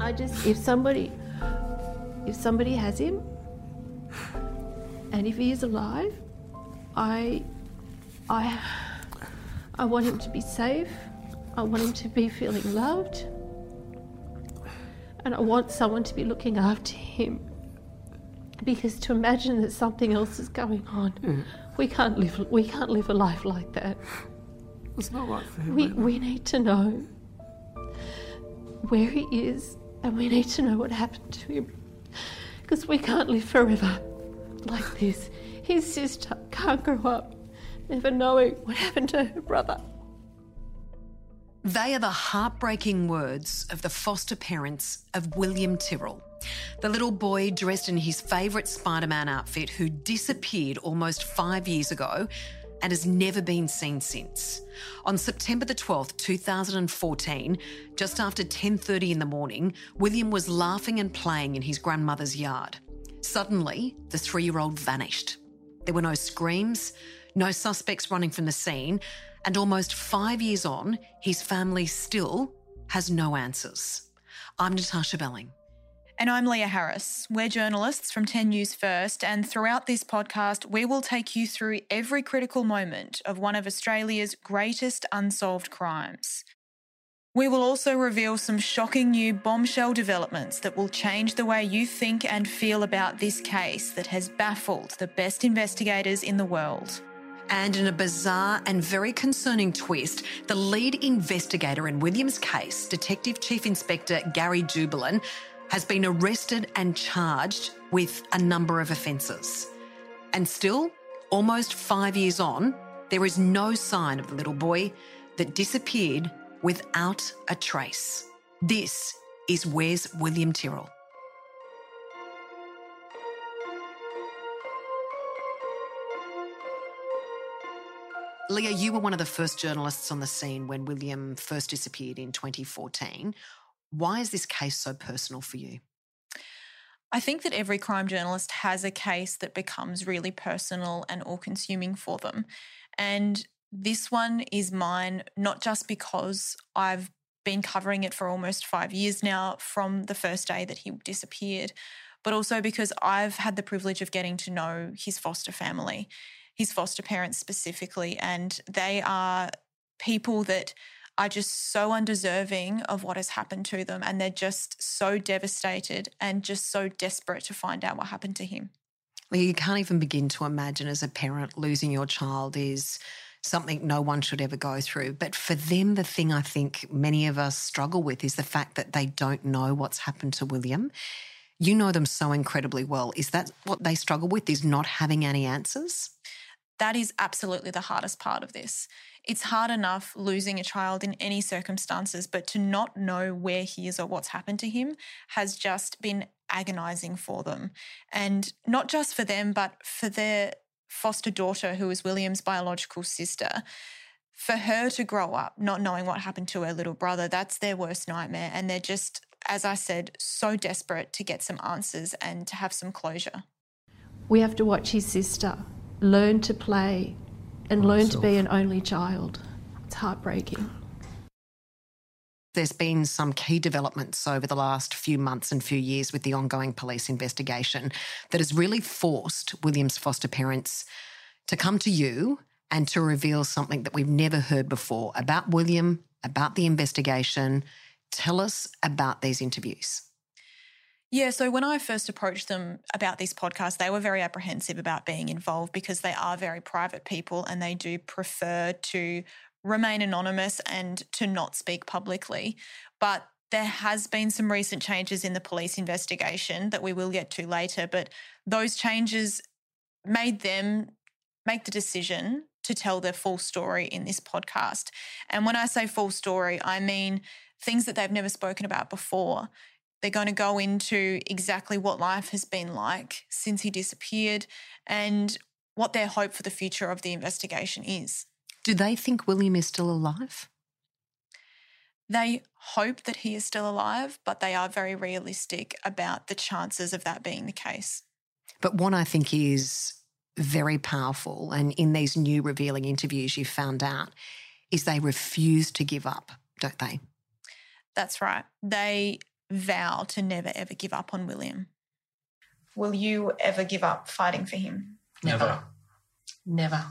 I just, if somebody, if somebody has him, and if he is alive, I, I, I want him to be safe. I want him to be feeling loved, and I want someone to be looking after him. Because to imagine that something else is going on, mm. we can't live. We can't live a life like that. It's not right for him. We either. we need to know where he is, and we need to know what happened to him. Because we can't live forever like this. His sister can't grow up never knowing what happened to her brother. They are the heartbreaking words of the foster parents of William Tyrrell, the little boy dressed in his favourite Spider Man outfit who disappeared almost five years ago and has never been seen since. On September the 12th, 2014, just after 10:30 in the morning, William was laughing and playing in his grandmother's yard. Suddenly, the 3-year-old vanished. There were no screams, no suspects running from the scene, and almost 5 years on, his family still has no answers. I'm Natarsha Belling. And I'm Lia Harris. We're journalists from 10 News First, and throughout this podcast, we will take you through every critical moment of one of Australia's greatest unsolved crimes. We will also reveal some shocking new bombshell developments that will change the way you think and feel about this case that has baffled the best investigators in the world. And in a bizarre and very concerning twist, the lead investigator in William's case, Detective Chief Inspector Gary Jubelin, has been arrested and charged with a number of offences. And still, almost five years on, there is no sign of the little boy that disappeared without a trace. This is Where's William Tyrrell? Lia, you were one of the first journalists on the scene when William first disappeared in 2014. Why is this case so personal for you? I think that every crime journalist has a case that becomes really personal and all consuming for them. And this one is mine, not just because I've been covering it for almost five years now from the first day that he disappeared, but also because I've had the privilege of getting to know his foster family, his foster parents specifically, and they are people that are just so undeserving of what has happened to them. And they're just so devastated and just so desperate to find out what happened to him. You can't even begin to imagine as a parent losing your child is something no one should ever go through. But for them, the thing I think many of us struggle with is the fact that they don't know what's happened to William. You know them so incredibly well. Is that what they struggle with? Is not having any answers? That is absolutely the hardest part of this. It's hard enough losing a child in any circumstances, but to not know where he is or what's happened to him has just been agonizing for them. And not just for them, but for their foster daughter, who is William's biological sister. For her to grow up not knowing what happened to her little brother, that's their worst nightmare. And they're just, as I said, so desperate to get some answers and to have some closure. We have to watch his sister learn to play and learn to be an only child. It's heartbreaking. There's been some key developments over the last few months and few years with the ongoing police investigation that has really forced William's foster parents to come to you and to reveal something that we've never heard before about William, about the investigation. Tell us about these interviews. Yeah, so when I first approached them about this podcast, they were very apprehensive about being involved because they are very private people and they do prefer to remain anonymous and to not speak publicly. But there has been some recent changes in the police investigation that we will get to later, but those changes made them make the decision to tell their full story in this podcast. And when I say full story, I mean things that they've never spoken about before. They're going to go into exactly what life has been like since he disappeared and what their hope for the future of the investigation is. Do they think William is still alive? They hope that he is still alive, but they are very realistic about the chances of that being the case. But one I think is very powerful, and in these new revealing interviews you found out, is they refuse to give up, don't they? That's right. They vow to never ever give up on William. Will you ever give up fighting for him? Never. Never.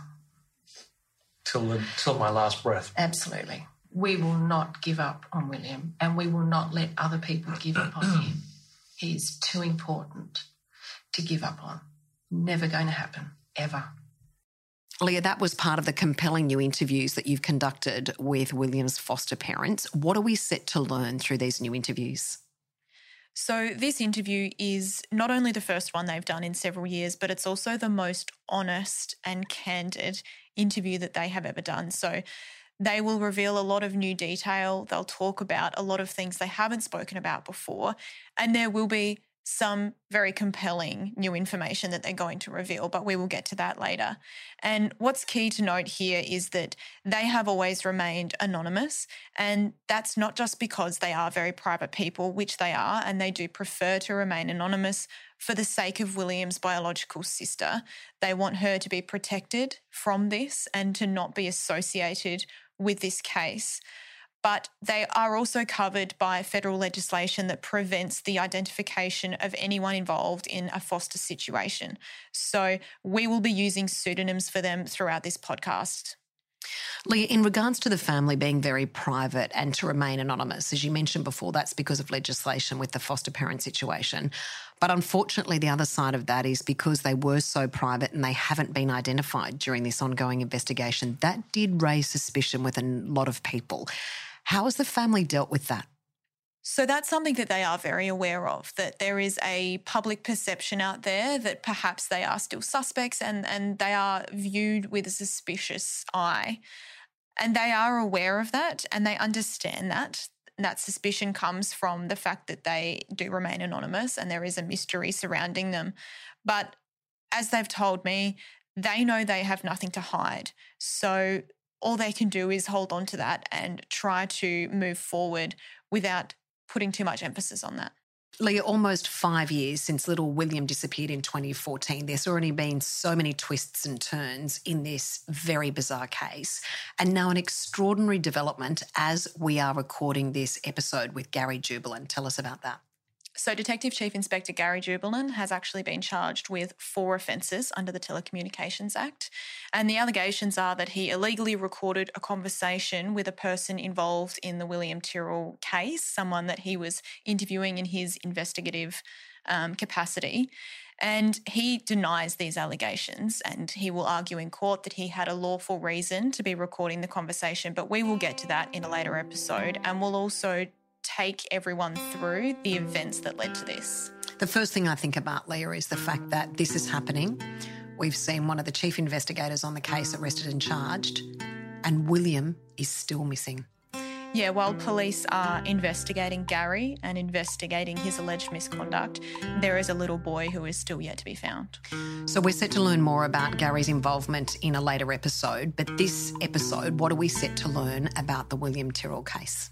Till the, till my last breath. Absolutely. We will not give up on William and we will not let other people give up on him. He is too important to give up on. Never going to happen, ever. Lia, that was part of the compelling new interviews that you've conducted with William's foster parents. What are we set to learn through these new interviews? So, this interview is not only the first one they've done in several years, but it's also the most honest and candid interview that they have ever done. So, they will reveal a lot of new detail. They'll talk about a lot of things they haven't spoken about before. And there will be some very compelling new information that they're going to reveal, but we will get to that later. And what's key to note here is that they have always remained anonymous. And that's not just because they are very private people, which they are, and they do prefer to remain anonymous for the sake of William's biological sister. They want her to be protected from this and to not be associated with this case but they are also covered by federal legislation that prevents the identification of anyone involved in a foster situation. So we will be using pseudonyms for them throughout this podcast. Lia, in regards to the family being very private and to remain anonymous, as you mentioned before, that's because of legislation with the foster parent situation. But unfortunately, the other side of that is because they were so private and they haven't been identified during this ongoing investigation, that did raise suspicion with a lot of people. How has the family dealt with that? So that's something that they are very aware of, that there is a public perception out there that perhaps they are still suspects and, and they are viewed with a suspicious eye. And they are aware of that and they understand that. That suspicion comes from the fact that they do remain anonymous and there is a mystery surrounding them. But as they've told me, they know they have nothing to hide. So all they can do is hold on to that and try to move forward without putting too much emphasis on that. Lia, almost five years since little William disappeared in 2014. There's already been so many twists and turns in this very bizarre case. And now an extraordinary development as we are recording this episode with Gary Jubelin. Tell us about that. So, Detective Chief Inspector Gary Jubelin has actually been charged with four offences under the Telecommunications Act. And the allegations are that he illegally recorded a conversation with a person involved in the William Tyrrell case, someone that he was interviewing in his investigative um, capacity. And he denies these allegations and he will argue in court that he had a lawful reason to be recording the conversation. But we will get to that in a later episode. And we'll also take everyone through the events that led to this? The first thing I think about, Lia, is the fact that this is happening. We've seen one of the chief investigators on the case arrested and charged, and William is still missing. Yeah, while police are investigating Gary and investigating his alleged misconduct, there is a little boy who is still yet to be found. So we're set to learn more about Gary's involvement in a later episode, but this episode, what are we set to learn about the William Tyrrell case?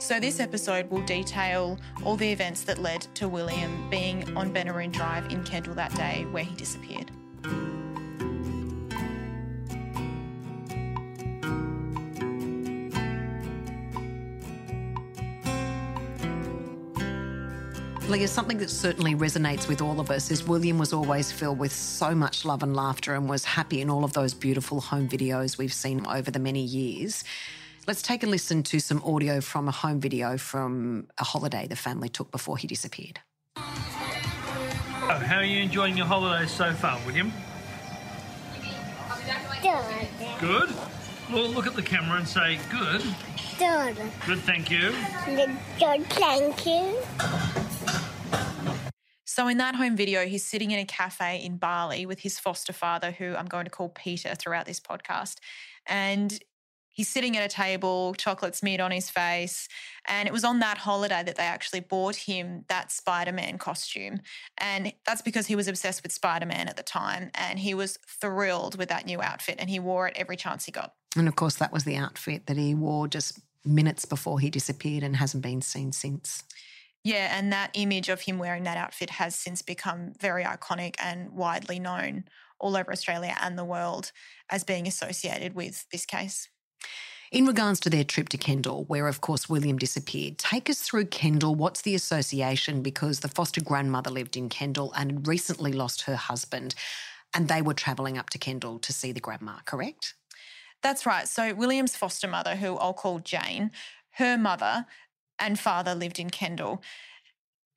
So, this episode will detail all the events that led to William being on Benaroon Drive in Kendall that day where he disappeared. Lia, something that certainly resonates with all of us is William was always filled with so much love and laughter and was happy in all of those beautiful home videos we've seen over the many years. Let's take a listen to some audio from a home video from a holiday the family took before he disappeared. Oh, how are you enjoying your holidays so far, William? Good. Good? Well, look at the camera and say, good. Good. Good, thank you. Good, thank you. So, in that home video, he's sitting in a cafe in Bali with his foster father, who I'm going to call Peter throughout this podcast. And he's sitting at a table, chocolate smeared on his face. And it was on that holiday that they actually bought him that Spider Man costume. And that's because he was obsessed with Spider Man at the time. And he was thrilled with that new outfit and he wore it every chance he got. And of course, that was the outfit that he wore just minutes before he disappeared and hasn't been seen since. Yeah, and that image of him wearing that outfit has since become very iconic and widely known all over Australia and the world as being associated with this case. In regards to their trip to Kendall, where of course William disappeared, take us through Kendall. What's the association? Because the foster grandmother lived in Kendall and had recently lost her husband, and they were travelling up to Kendall to see the grandma, correct? That's right. So, William's foster mother, who I'll call Jane, her mother and father lived in Kendall.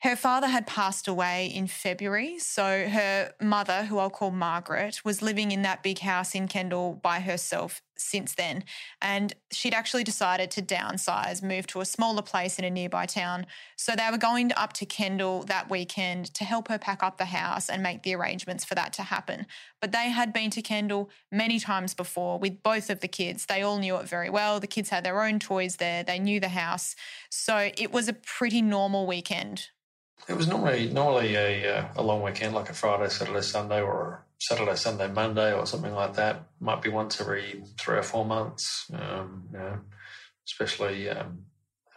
Her father had passed away in February, so her mother, who I'll call Margaret, was living in that big house in Kendall by herself since then. And she'd actually decided to downsize, move to a smaller place in a nearby town. So they were going up to Kendall that weekend to help her pack up the house and make the arrangements for that to happen. But they had been to Kendall many times before with both of the kids. They all knew it very well. The kids had their own toys there, they knew the house. So it was a pretty normal weekend it was normally normally a uh, a long weekend, like a Friday, Saturday, Sunday, or Saturday, Sunday, Monday, or something like that. Might be once every three or four months. Um, you know, especially um,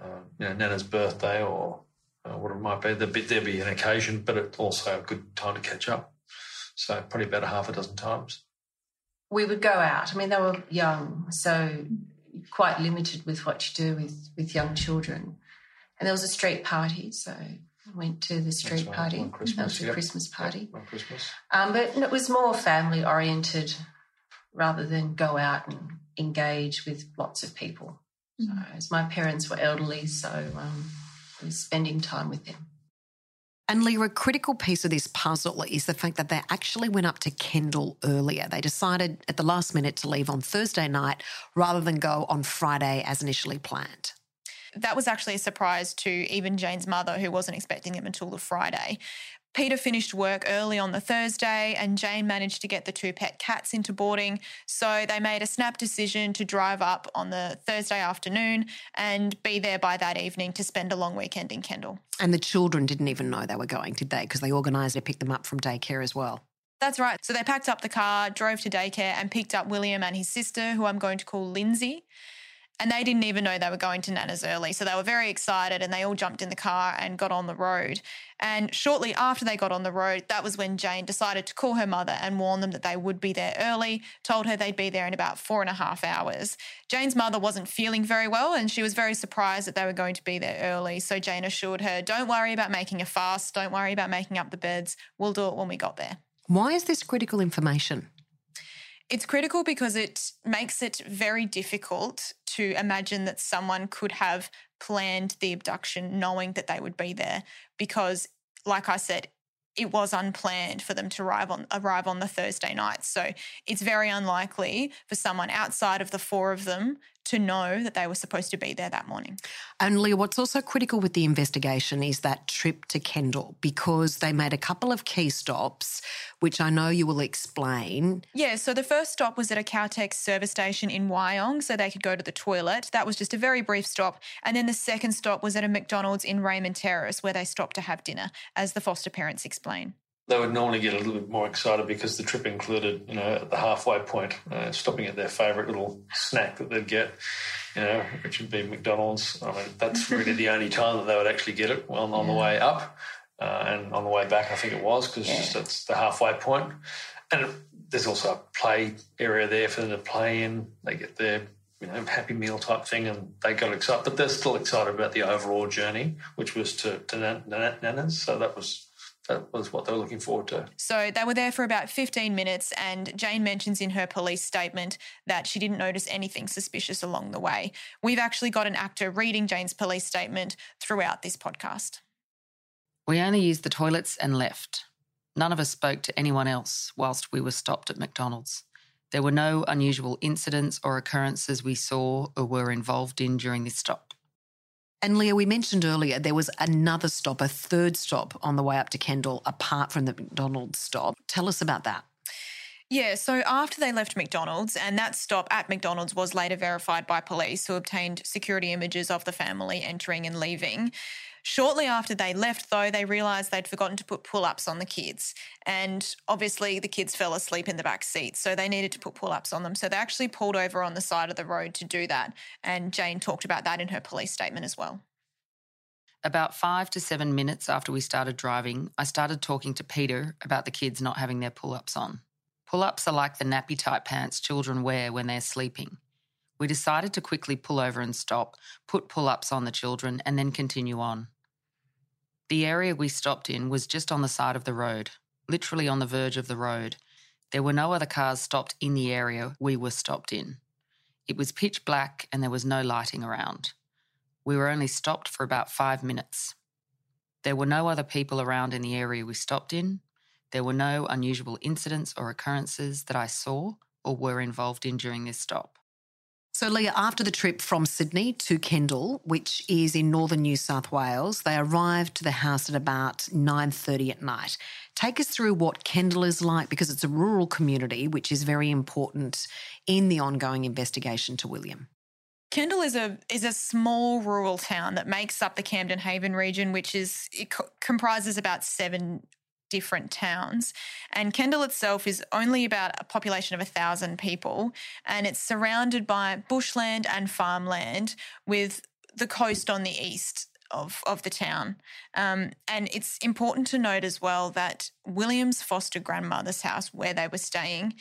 uh, you know Nana's birthday or uh, what it might be. There'd be, there'd be an occasion, but it's also a good time to catch up. So probably about a half a dozen times. We would go out. I mean, they were young, so quite limited with what you do with with young children. And there was a street party, so went to the street right, party. Christmas, that was the yep. Christmas party. Yep, Christmas. Um, but it was more family oriented rather than go out and engage with lots of people. Mm-hmm. So, as my parents were elderly, so um, I was spending time with them. And Lia, a critical piece of this puzzle is the fact that they actually went up to Kendall earlier. They decided at the last minute to leave on Thursday night rather than go on Friday as initially planned that was actually a surprise to even Jane's mother, who wasn't expecting him until the Friday. Peter finished work early on the Thursday, and Jane managed to get the two pet cats into boarding. So they made a snap decision to drive up on the Thursday afternoon and be there by that evening to spend a long weekend in Kendall. And the children didn't even know they were going, did they? Because they organised to pick them up from daycare as well. That's right. So they packed up the car, drove to daycare, and picked up William and his sister, who I'm going to call Lindsay. And they didn't even know they were going to Nana's early. So they were very excited and they all jumped in the car and got on the road. And shortly after they got on the road, that was when Jane decided to call her mother and warn them that they would be there early, told her they'd be there in about four and a half hours. Jane's mother wasn't feeling very well and she was very surprised that they were going to be there early. So Jane assured her, don't worry about making a fuss, don't worry about making up the beds. We'll do it when we got there. Why is this critical information? It's critical because it makes it very difficult to imagine that someone could have planned the abduction knowing that they would be there because like I said it was unplanned for them to arrive on arrive on the Thursday night. So it's very unlikely for someone outside of the four of them to know that they were supposed to be there that morning. And Lia, what's also critical with the investigation is that trip to Kendall because they made a couple of key stops, which I know you will explain. Yeah, so the first stop was at a Caltex service station in Wyong so they could go to the toilet. That was just a very brief stop. And then the second stop was at a McDonald's in Raymond Terrace where they stopped to have dinner, as the foster parents explain they would normally get a little bit more excited because the trip included, you know, at the halfway point, uh, stopping at their favourite little snack that they'd get, you know, which would be McDonald's. I mean, that's really the only time that they would actually get it well, on yeah. the way up uh, and on the way back, I think it was, because yeah. it's the halfway point. And there's also a play area there for them to play in. They get their you know, happy meal type thing, and they got excited, but they're still excited about the overall journey, which was to, to Nana's. So that was that was what they were looking forward to. So they were there for about 15 minutes, and Jane mentions in her police statement that she didn't notice anything suspicious along the way. We've actually got an actor reading Jane's police statement throughout this podcast. We only used the toilets and left. None of us spoke to anyone else whilst we were stopped at McDonald's. There were no unusual incidents or occurrences we saw or were involved in during this stop. And Lia, we mentioned earlier there was another stop, a third stop on the way up to Kendall, apart from the McDonald's stop. Tell us about that. Yeah, so after they left McDonald's, and that stop at McDonald's was later verified by police who obtained security images of the family entering and leaving. Shortly after they left, though, they realised they'd forgotten to put pull ups on the kids. And obviously, the kids fell asleep in the back seat, so they needed to put pull ups on them. So they actually pulled over on the side of the road to do that. And Jane talked about that in her police statement as well. About five to seven minutes after we started driving, I started talking to Peter about the kids not having their pull ups on. Pull ups are like the nappy type pants children wear when they're sleeping. We decided to quickly pull over and stop, put pull ups on the children, and then continue on. The area we stopped in was just on the side of the road, literally on the verge of the road. There were no other cars stopped in the area we were stopped in. It was pitch black and there was no lighting around. We were only stopped for about five minutes. There were no other people around in the area we stopped in. There were no unusual incidents or occurrences that I saw or were involved in during this stop. So, Lia, after the trip from Sydney to Kendall, which is in northern New South Wales, they arrived to the house at about 9.30 at night. Take us through what Kendall is like because it's a rural community, which is very important in the ongoing investigation to William. Kendall is a is a small rural town that makes up the Camden Haven region, which is it co- comprises about seven different towns. And Kendall itself is only about a population of a thousand people, and it's surrounded by bushland and farmland with the coast on the east of, of the town. Um, and it's important to note as well that William's foster grandmother's house, where they were staying,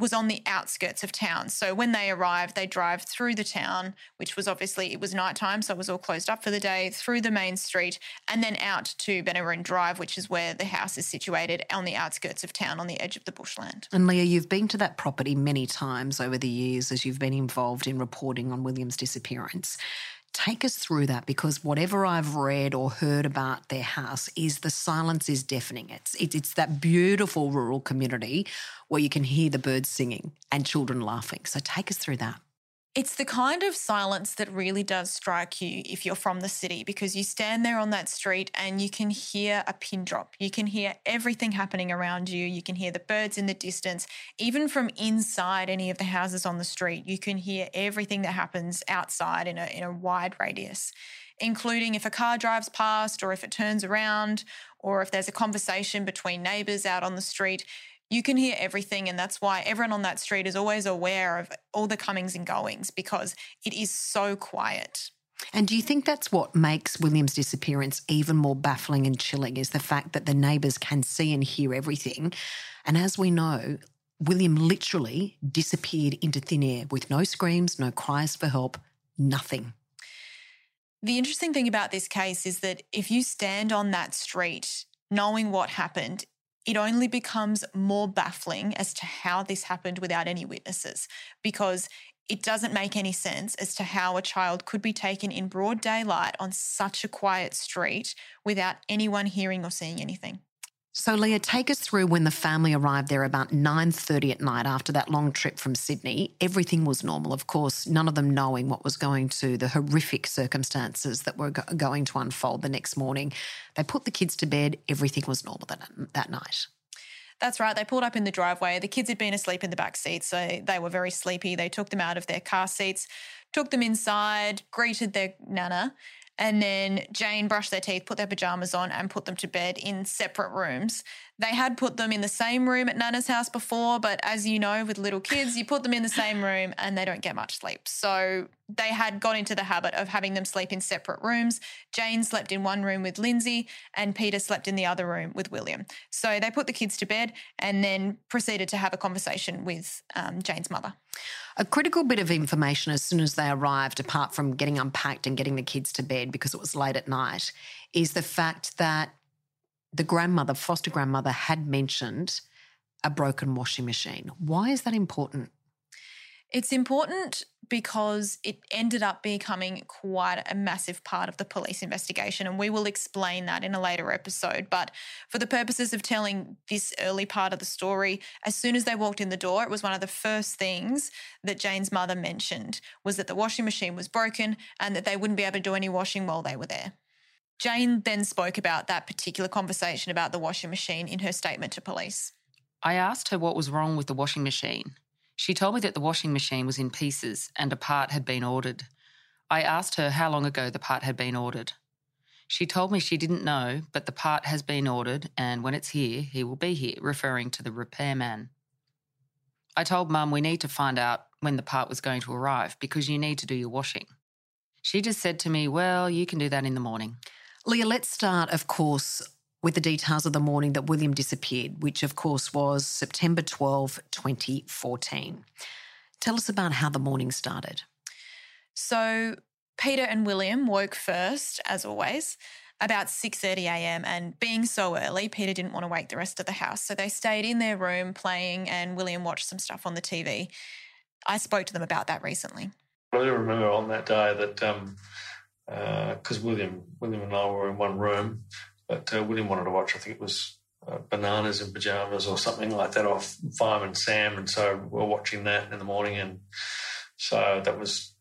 was on the outskirts of town. So when they arrived, they drive through the town, which was obviously it was nighttime, so it was all closed up for the day, through the main street, and then out to Benaroon Drive, which is where the house is situated on the outskirts of town, on the edge of the bushland. And Lia, you've been to that property many times over the years as you've been involved in reporting on William's disappearance. Take us through that because whatever I've read or heard about their house is the silence is deafening. It's, it's that beautiful rural community where you can hear the birds singing and children laughing. So take us through that. It's the kind of silence that really does strike you if you're from the city because you stand there on that street and you can hear a pin drop. You can hear everything happening around you. You can hear the birds in the distance. Even from inside any of the houses on the street, you can hear everything that happens outside in a, in a wide radius, including if a car drives past or if it turns around or if there's a conversation between neighbours out on the street you can hear everything. And that's why everyone on that street is always aware of all the comings and goings because it is so quiet. And do you think that's what makes William's disappearance even more baffling and chilling is the fact that the neighbours can see and hear everything? And as we know, William literally disappeared into thin air with no screams, no cries for help, nothing. The interesting thing about this case is that if you stand on that street knowing what happened, it only becomes more baffling as to how this happened without any witnesses because it doesn't make any sense as to how a child could be taken in broad daylight on such a quiet street without anyone hearing or seeing anything. So Lia, take us through when the family arrived there about 9:30 at night after that long trip from Sydney. Everything was normal, of course, none of them knowing what was going to the horrific circumstances that were go- going to unfold the next morning. They put the kids to bed, everything was normal that, that night. That's right. They pulled up in the driveway. The kids had been asleep in the back seat, so they were very sleepy. They took them out of their car seats, took them inside, greeted their nana, and then Jane brushed their teeth, put their pajamas on, and put them to bed in separate rooms. They had put them in the same room at Nana's house before, but as you know, with little kids, you put them in the same room and they don't get much sleep. So they had got into the habit of having them sleep in separate rooms. Jane slept in one room with Lindsay, and Peter slept in the other room with William. So they put the kids to bed and then proceeded to have a conversation with um, Jane's mother. A critical bit of information as soon as they arrived, apart from getting unpacked and getting the kids to bed because it was late at night, is the fact that the grandmother, foster grandmother, had mentioned a broken washing machine. Why is that important? It's important because it ended up becoming quite a massive part of the police investigation, and we will explain that in a later episode. But for the purposes of telling this early part of the story, as soon as they walked in the door, it was one of the first things that Jane's mother mentioned was that the washing machine was broken and that they wouldn't be able to do any washing while they were there. Jane then spoke about that particular conversation about the washing machine in her statement to police. I asked her what was wrong with the washing machine. She told me that the washing machine was in pieces and a part had been ordered. I asked her how long ago the part had been ordered. She told me she didn't know, but the part has been ordered, and when it's here, he will be here, referring to the repairman. I told Mum we need to find out when the part was going to arrive because you need to do your washing. She just said to me, Well, you can do that in the morning. Lia, let's start, of course, with the details of the morning that William disappeared, which, of course, was September 12, 2014. Tell us about how the morning started. So, Peter and William woke first, as always, about 6:30 a.m. and being so early, Peter didn't want to wake the rest of the house. So they stayed in their room playing and William watched some stuff on the TV. I spoke to them about that recently. I do remember on that day that um, because uh, William William and I were in one room, but uh, William wanted to watch. I think it was uh, Bananas in Pajamas or something like that off Fireman Sam, and so we we're watching that in the morning, and so that was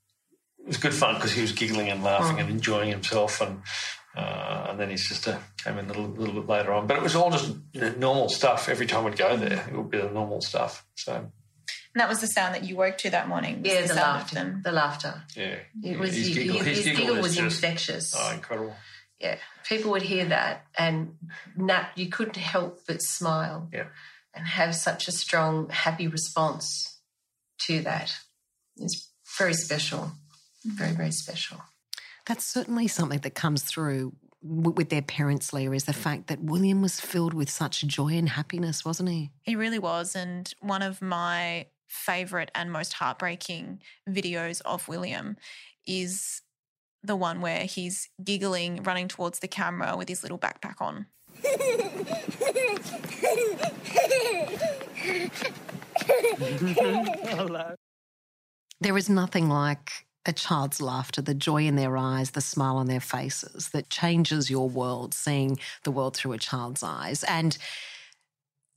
it was good fun because he was giggling and laughing oh. and enjoying himself, and uh, and then his sister came in a little, little, bit later on. But it was all just you know, normal stuff. Every time we'd go there, it would be the normal stuff. So. And that was the sound that you woke to that morning. Yeah, the, the laughter. The laughter. Yeah, it was his, giggle, his, his giggle, giggle was, was infectious. Oh, incredible. Yeah, people would hear that, and Nat, you couldn't help but smile. Yeah, and have such a strong, happy response to that. It's very special. Very, very special. That's certainly something that comes through with their parents, Lia, is the mm. fact that William was filled with such joy and happiness, wasn't he? He really was. And one of my favourite and most heartbreaking videos of William is the one where he's giggling, running towards the camera with his little backpack on. there is nothing like a child's laughter, the joy in their eyes, the smile on their faces that changes your world, seeing the world through a child's eyes. And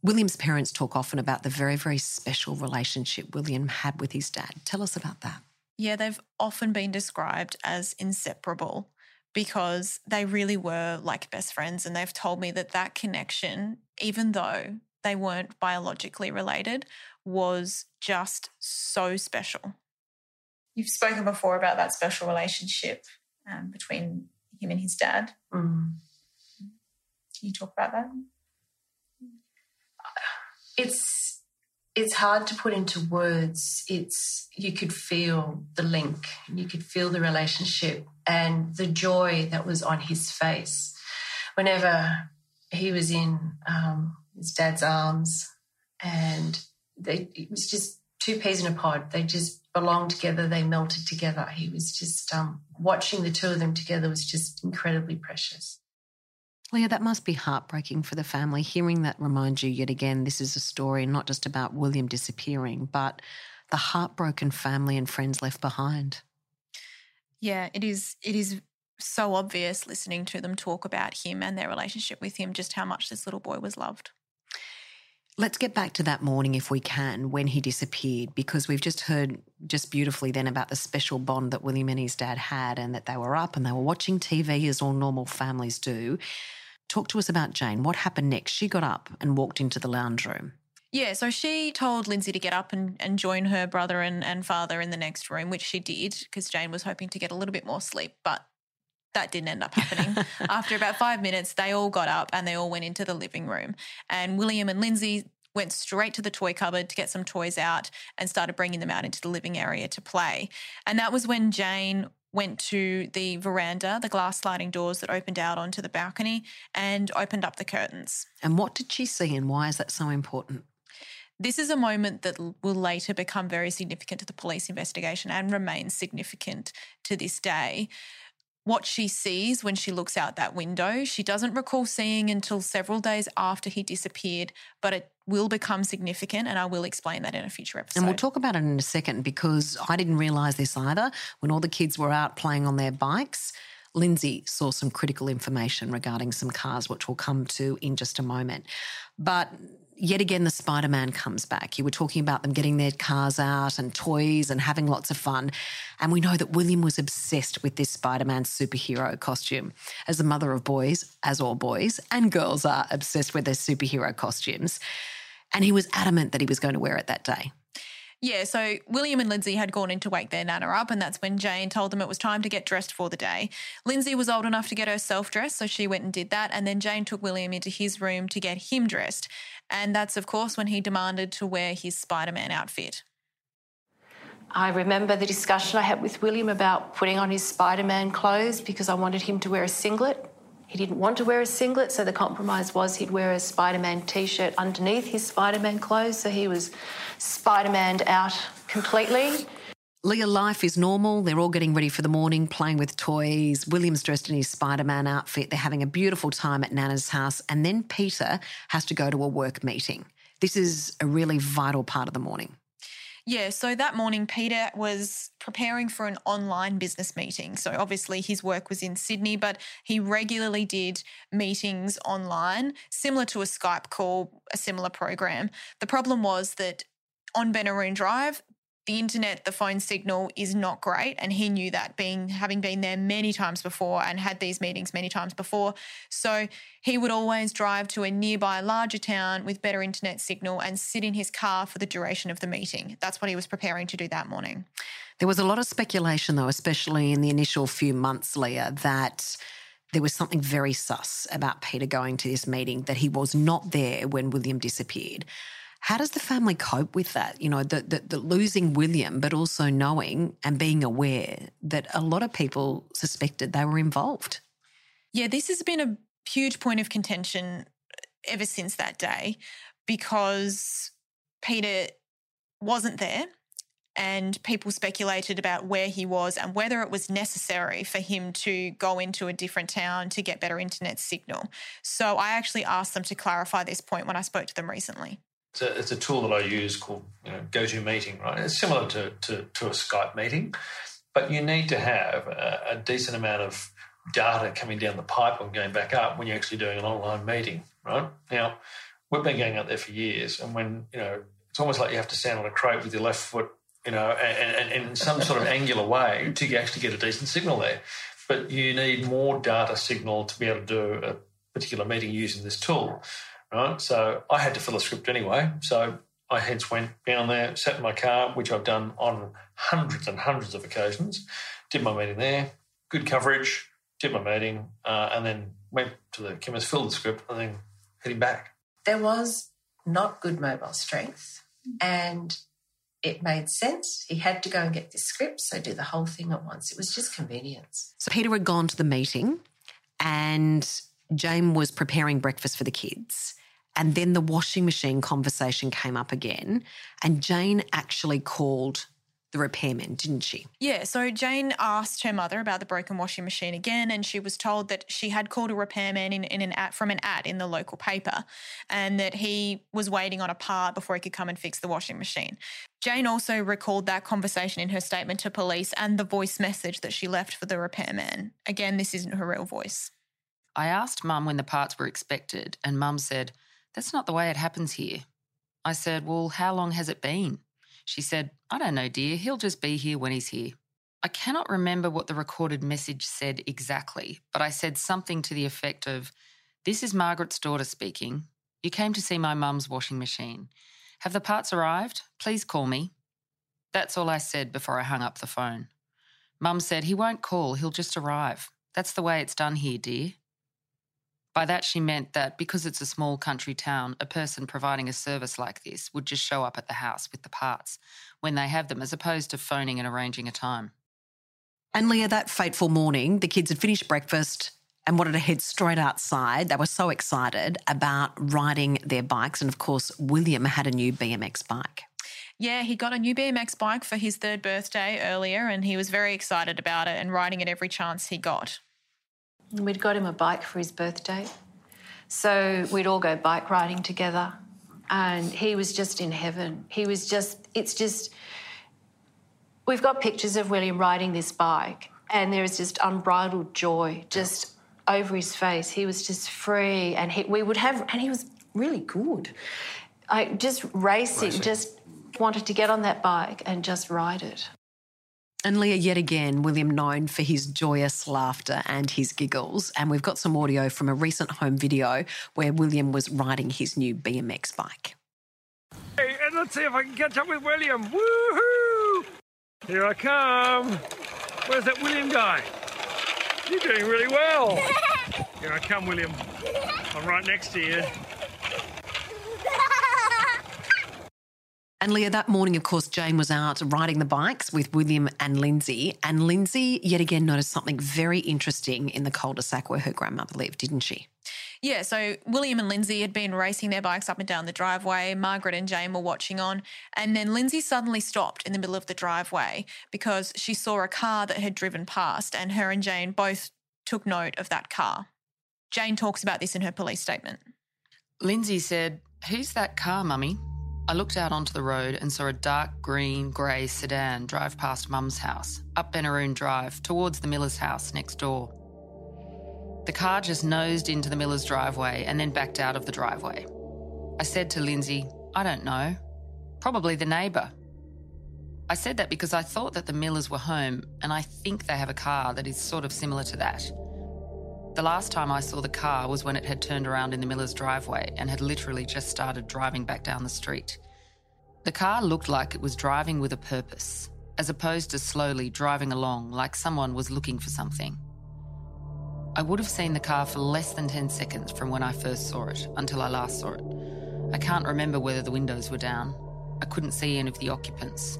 William's parents talk often about the very, very special relationship William had with his dad. Tell us about that. Yeah, they've often been described as inseparable because they really were like best friends. And they've told me that that connection, even though they weren't biologically related, was just so special you've spoken before about that special relationship um, between him and his dad. Mm. Can you talk about that? It's it's hard to put into words. It's you could feel the link, you could feel the relationship, and the joy that was on his face whenever he was in um, his dad's arms, and they, it was just two peas in a pod. They just belonged together, they melted together. He was just um, watching the two of them together was just incredibly precious. Lia, that must be heartbreaking for the family. Hearing that reminds you yet again this is a story not just about William disappearing, but the heartbroken family and friends left behind. Yeah, it is. It is so obvious listening to them talk about him and their relationship with him, just how much this little boy was loved. Let's get back to that morning if we can when he disappeared, because we've just heard just beautifully then about the special bond that William and his dad had and that they were up and they were watching TV as all normal families do. Talk to us about Jane. What happened next? She got up and walked into the lounge room. Yeah, so she told Lindsay to get up and, and join her brother and, and father in the next room, which she did because Jane was hoping to get a little bit more sleep. But that didn't end up happening. After about five minutes, they all got up and they all went into the living room. And William and Lindsay went straight to the toy cupboard to get some toys out and started bringing them out into the living area to play. And that was when Jane went to the veranda, the glass sliding doors that opened out onto the balcony, and opened up the curtains. And what did she see and why is that so important? This is a moment that will later become very significant to the police investigation and remains significant to this day what she sees when she looks out that window, she doesn't recall seeing until several days after he disappeared, but it will become significant, and I will explain that in a future episode. And we'll talk about it in a second because I didn't realise this either. When all the kids were out playing on their bikes, Lindsay saw some critical information regarding some cars, which we'll come to in just a moment. But yet again, the Spider Man comes back. You were talking about them getting their cars out and toys and having lots of fun. And we know that William was obsessed with this Spider Man superhero costume. As a mother of boys, as all boys and girls are obsessed with their superhero costumes. And he was adamant that he was going to wear it that day. Yeah, so William and Lindsay had gone in to wake their nana up, and that's when Jane told them it was time to get dressed for the day. Lindsay was old enough to get herself dressed, so she went and did that, and then Jane took William into his room to get him dressed. And that's, of course, when he demanded to wear his Spider Man outfit. I remember the discussion I had with William about putting on his Spider Man clothes because I wanted him to wear a singlet. He didn't want to wear a singlet, so the compromise was he'd wear a Spider Man t shirt underneath his Spider Man clothes, so he was Spider Maned out completely. Lia, life is normal. They're all getting ready for the morning, playing with toys. William's dressed in his Spider Man outfit. They're having a beautiful time at Nana's house. And then Peter has to go to a work meeting. This is a really vital part of the morning. Yeah, so that morning, Peter was preparing for an online business meeting. So obviously, his work was in Sydney, but he regularly did meetings online, similar to a Skype call, a similar program. The problem was that on Benaroon Drive, the internet, the phone signal is not great. And he knew that being having been there many times before and had these meetings many times before. So he would always drive to a nearby larger town with better internet signal and sit in his car for the duration of the meeting. That's what he was preparing to do that morning. There was a lot of speculation, though, especially in the initial few months, Lia, that there was something very sus about Peter going to this meeting, that he was not there when William disappeared. How does the family cope with that? You know, the, the, the, losing William, but also knowing and being aware that a lot of people suspected they were involved. Yeah, this has been a huge point of contention ever since that day because Peter wasn't there and people speculated about where he was and whether it was necessary for him to go into a different town to get better internet signal. So I actually asked them to clarify this point when I spoke to them recently. It's a, it's a tool that I use called you know, GoToMeeting, right? It's similar to, to, to, a Skype meeting, but you need to have a, a decent amount of data coming down the pipe and going back up when you're actually doing an online meeting, right? Now, we've been going out there for years, and when, you know, it's almost like you have to stand on a crate with your left foot, you know, and, and, in some sort of angular way to actually get a decent signal there. But you need more data signal to be able to do a particular meeting using this tool right? So I had to fill a script anyway. So I hence went down there, sat in my car, which I've done on hundreds and hundreds of occasions, did my meeting there, good coverage, did my meeting, uh, and then went to the chemist, filled the script, and then heading back. There was not good mobile strength, and it made sense. He had to go and get this script, so do the whole thing at once. It was just convenience. So Peter had gone to the meeting, and Jane was preparing breakfast for the kids. And then the washing machine conversation came up again. And Jane actually called the repairman, didn't she? Yeah. So Jane asked her mother about the broken washing machine again, and she was told that she had called a repairman in, in an ad from an ad in the local paper, and that he was waiting on a part before he could come and fix the washing machine. Jane also recalled that conversation in her statement to police and the voice message that she left for the repairman. Again, this isn't her real voice. I asked Mum when the parts were expected, and Mum said, That's not the way it happens here. I said, Well, how long has it been? She said, I don't know, dear. He'll just be here when he's here. I cannot remember what the recorded message said exactly, but I said something to the effect of, This is Margaret's daughter speaking. You came to see my mum's washing machine. Have the parts arrived? Please call me. That's all I said before I hung up the phone. Mum said, He won't call, he'll just arrive. That's the way it's done here, dear. By that, she meant that because it's a small country town, a person providing a service like this would just show up at the house with the parts when they have them, as opposed to phoning and arranging a time. And Lia, that fateful morning, the kids had finished breakfast and wanted to head straight outside. They were so excited about riding their bikes. And of course, William had a new BMX bike. Yeah, he got a new BMX bike for his third birthday earlier, and he was very excited about it and riding it every chance he got. We'd got him a bike for his birthday. So we'd all go bike riding together. And he was just in heaven. He was just, it's just, we've got pictures of William riding this bike, and there is just unbridled joy just over his face. He was just free, and he, we would have, and he was really good. I just racing, racing, just wanted to get on that bike and just ride it. And Lia, yet again, William known for his joyous laughter and his giggles. And we've got some audio from a recent home video where William was riding his new BMX bike. Hey, and let's see if I can catch up with William. Woohoo! Here I come. Where's that William guy? You're doing really well. Here I come, William. I'm right next to you. And Lia, that morning, of course, Jane was out riding the bikes with William and Lindsay. And Lindsay, yet again, noticed something very interesting in the cul de sac where her grandmother lived, didn't she? Yeah, so William and Lindsay had been racing their bikes up and down the driveway. Margaret and Jane were watching on. And then Lindsay suddenly stopped in the middle of the driveway because she saw a car that had driven past, and her and Jane both took note of that car. Jane talks about this in her police statement. Lindsay said, Who's that car, Mummy? I looked out onto the road and saw a dark green grey sedan drive past Mum's house, up Benaroon Drive, towards the Miller's house next door. The car just nosed into the Miller's driveway and then backed out of the driveway. I said to Lindsay, I don't know. Probably the neighbour. I said that because I thought that the Millers were home and I think they have a car that is sort of similar to that. The last time I saw the car was when it had turned around in the Miller's driveway and had literally just started driving back down the street. The car looked like it was driving with a purpose, as opposed to slowly driving along like someone was looking for something. I would have seen the car for less than 10 seconds from when I first saw it until I last saw it. I can't remember whether the windows were down. I couldn't see any of the occupants.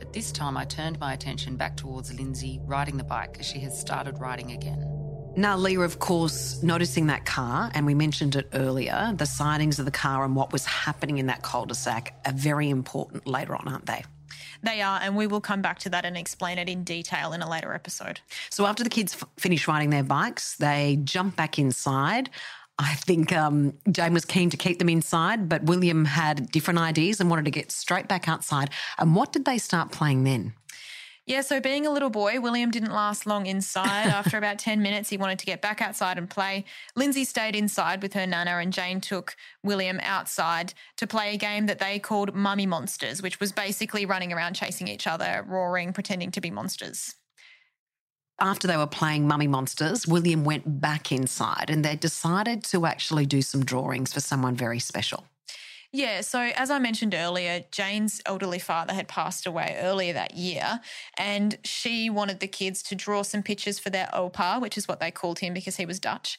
But this time I turned my attention back towards Lindsay riding the bike as she had started riding again. Now, Lia, of course, noticing that car, and we mentioned it earlier, the sightings of the car and what was happening in that cul de sac are very important later on, aren't they? They are, and we will come back to that and explain it in detail in a later episode. So, after the kids f- finish riding their bikes, they jump back inside. I think um, Jane was keen to keep them inside, but William had different ideas and wanted to get straight back outside. And what did they start playing then? Yeah, so being a little boy, William didn't last long inside. After about 10 minutes, he wanted to get back outside and play. Lindsay stayed inside with her nana, and Jane took William outside to play a game that they called Mummy Monsters, which was basically running around chasing each other, roaring, pretending to be monsters. After they were playing Mummy Monsters, William went back inside and they decided to actually do some drawings for someone very special. Yeah, so as I mentioned earlier, Jane's elderly father had passed away earlier that year, and she wanted the kids to draw some pictures for their opa, which is what they called him because he was Dutch.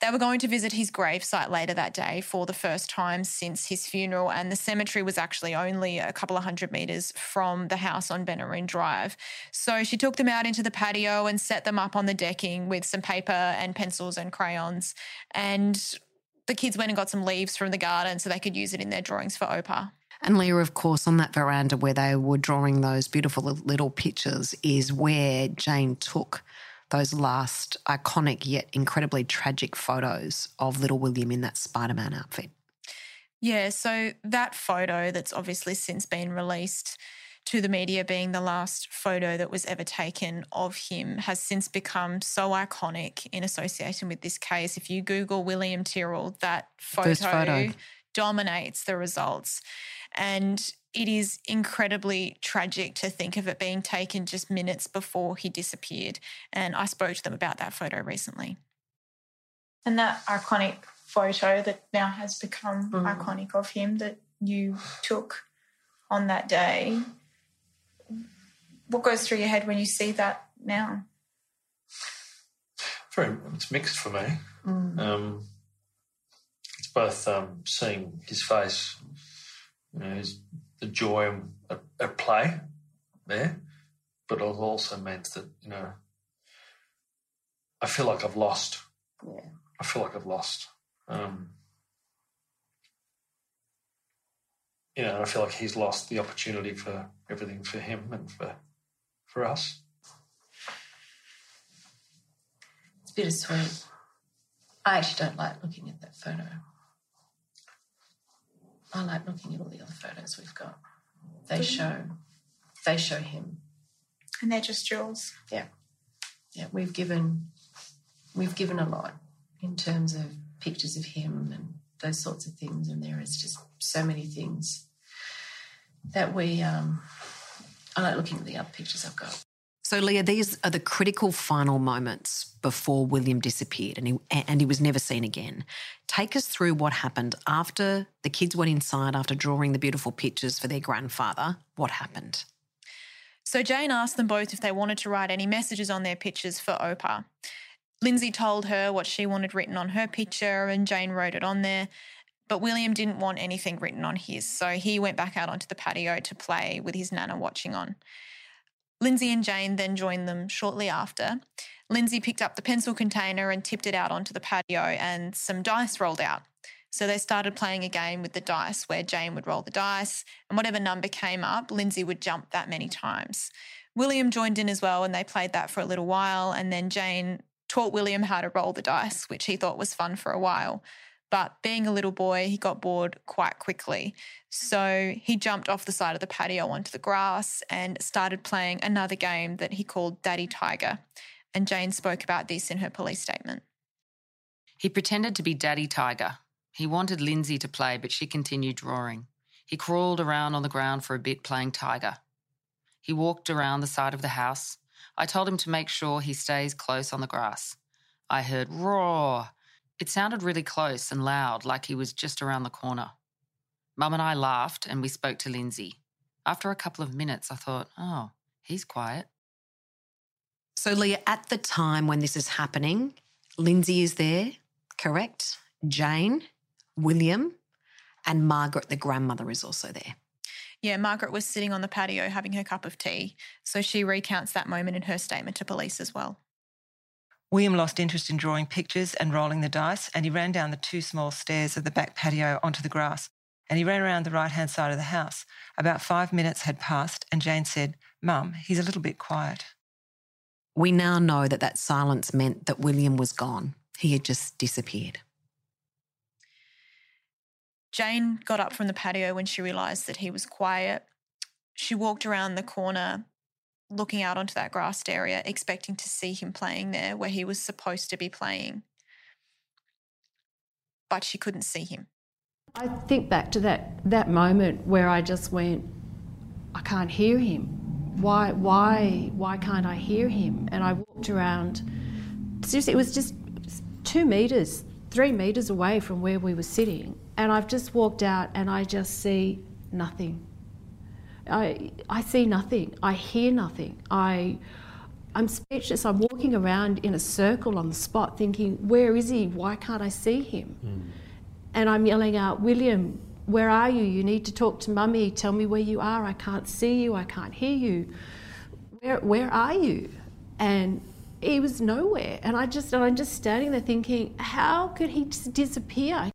They were going to visit his gravesite later that day for the first time since his funeral, and the cemetery was actually only a couple of hundred metres from the house on Benaroon Drive. So she took them out into the patio and set them up on the decking with some paper and pencils and crayons. And the kids went and got some leaves from the garden so they could use it in their drawings for Opa. And Lia, of course, on that veranda where they were drawing those beautiful little pictures is where Jane took those last iconic yet incredibly tragic photos of little William in that Spider Man outfit. Yeah, so that photo that's obviously since been released to the media being the last photo that was ever taken of him has since become so iconic in association with this case. If you Google William Tyrrell, that photo, photo. dominates the results. And it is incredibly tragic to think of it being taken just minutes before he disappeared. And I spoke to them about that photo recently. And that iconic photo that now has become mm. iconic of him that you took on that day what goes through your head when you see that now? Very, it's mixed for me. Mm. Um, it's both um, seeing his face, you know, his, the joy at, at play there, but it also meant that you know I feel like I've lost. Yeah. I feel like I've lost. Um, you know, I feel like he's lost the opportunity for everything for him and for for us. It's bittersweet. I actually don't like looking at that photo. I like looking at all the other photos we've got. They show, they show him, and they're just jewels. Yeah, yeah. We've given, we've given a lot in terms of pictures of him and those sorts of things, and there is just so many things that we um, I like looking at the other pictures I've got. So, Lia, these are the critical final moments before William disappeared and he, and he was never seen again. Take us through what happened after the kids went inside after drawing the beautiful pictures for their grandfather. What happened? So, Jane asked them both if they wanted to write any messages on their pictures for Opa. Lindsay told her what she wanted written on her picture, and Jane wrote it on there. But William didn't want anything written on his, so he went back out onto the patio to play with his nana watching on. Lindsay and Jane then joined them shortly after. Lindsay picked up the pencil container and tipped it out onto the patio, and some dice rolled out. So they started playing a game with the dice where Jane would roll the dice, and whatever number came up, Lindsay would jump that many times. William joined in as well, and they played that for a little while. And then Jane taught William how to roll the dice, which he thought was fun for a while. But being a little boy, he got bored quite quickly. So he jumped off the side of the patio onto the grass and started playing another game that he called Daddy Tiger. And Jane spoke about this in her police statement. He pretended to be Daddy Tiger. He wanted Lindsay to play, but she continued drawing. He crawled around on the ground for a bit playing Tiger. He walked around the side of the house. I told him to make sure he stays close on the grass. I heard roar. It sounded really close and loud, like he was just around the corner. Mum and I laughed and we spoke to Lindsay. After a couple of minutes, I thought, oh, he's quiet. So, Lia, at the time when this is happening, Lindsay is there, correct? Jane, William, and Margaret, the grandmother, is also there. Yeah, Margaret was sitting on the patio having her cup of tea. So she recounts that moment in her statement to police as well. William lost interest in drawing pictures and rolling the dice, and he ran down the two small stairs of the back patio onto the grass. And he ran around the right hand side of the house. About five minutes had passed, and Jane said, Mum, he's a little bit quiet. We now know that that silence meant that William was gone. He had just disappeared. Jane got up from the patio when she realised that he was quiet. She walked around the corner, looking out onto that grassed area, expecting to see him playing there where he was supposed to be playing. But she couldn't see him. I think back to that, that moment where I just went, I can't hear him. Why, why, why can't I hear him? And I walked around. Seriously, it was just two meters, three meters away from where we were sitting. And I've just walked out and I just see nothing. I, I see nothing. I hear nothing. I, I'm speechless. I'm walking around in a circle on the spot thinking, where is he? Why can't I see him? Mm. And I'm yelling out, William, where are you? You need to talk to mummy. Tell me where you are. I can't see you. I can't hear you. Where, where are you? And he was nowhere. And I just, and I'm just standing there thinking, how could he just disappear?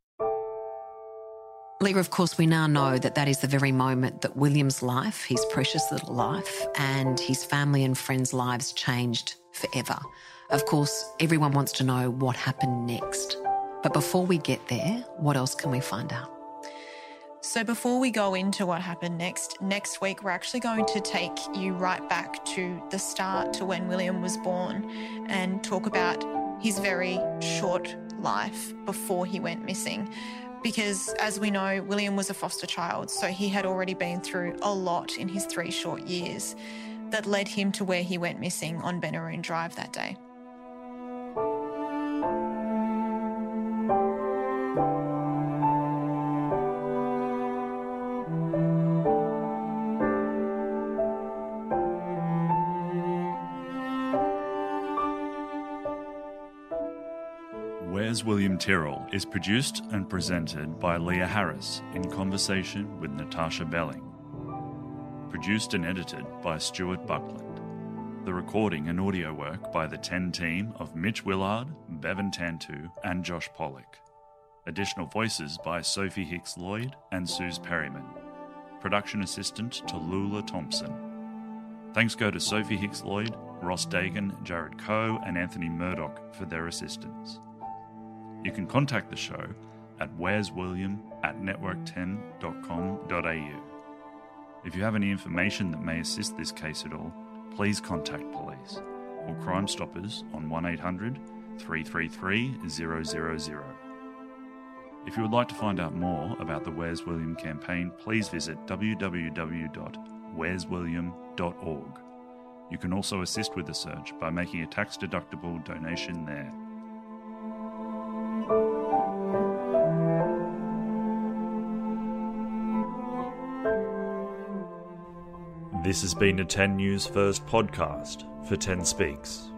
Lia, of course, we now know that that is the very moment that William's life, his precious little life, and his family and friends' lives changed forever. Of course, everyone wants to know what happened next. But before we get there, what else can we find out? So, before we go into what happened next, next week we're actually going to take you right back to the start to when William was born and talk about his very short life before he went missing because, as we know, William was a foster child, so he had already been through a lot in his three short years that led him to where he went missing on Benaroon Drive that day. William Tyrrell is produced and presented by Lia Harris in conversation with Natarsha Belling. Produced and edited by Stuart Buckland. The recording and audio work by the 10 team of Mitch Willard, Bevan Tantu, and Josh Pollock. Additional voices by Sophie Hicks Lloyd and Suze Perryman. Production assistant to Lula Thompson. Thanks go to Sophie Hicks Lloyd, Ross Dagan, Jared Coe, and Anthony Murdoch for their assistance. You can contact the show at where'swilliam at network10.com.au. If you have any information that may assist this case at all, please contact police or Crime Stoppers on 1800 333 000. If you would like to find out more about the Where's William campaign, please visit www.where'swilliam.org. You can also assist with the search by making a tax deductible donation there. This has been a 10 News First podcast for 10 Speaks.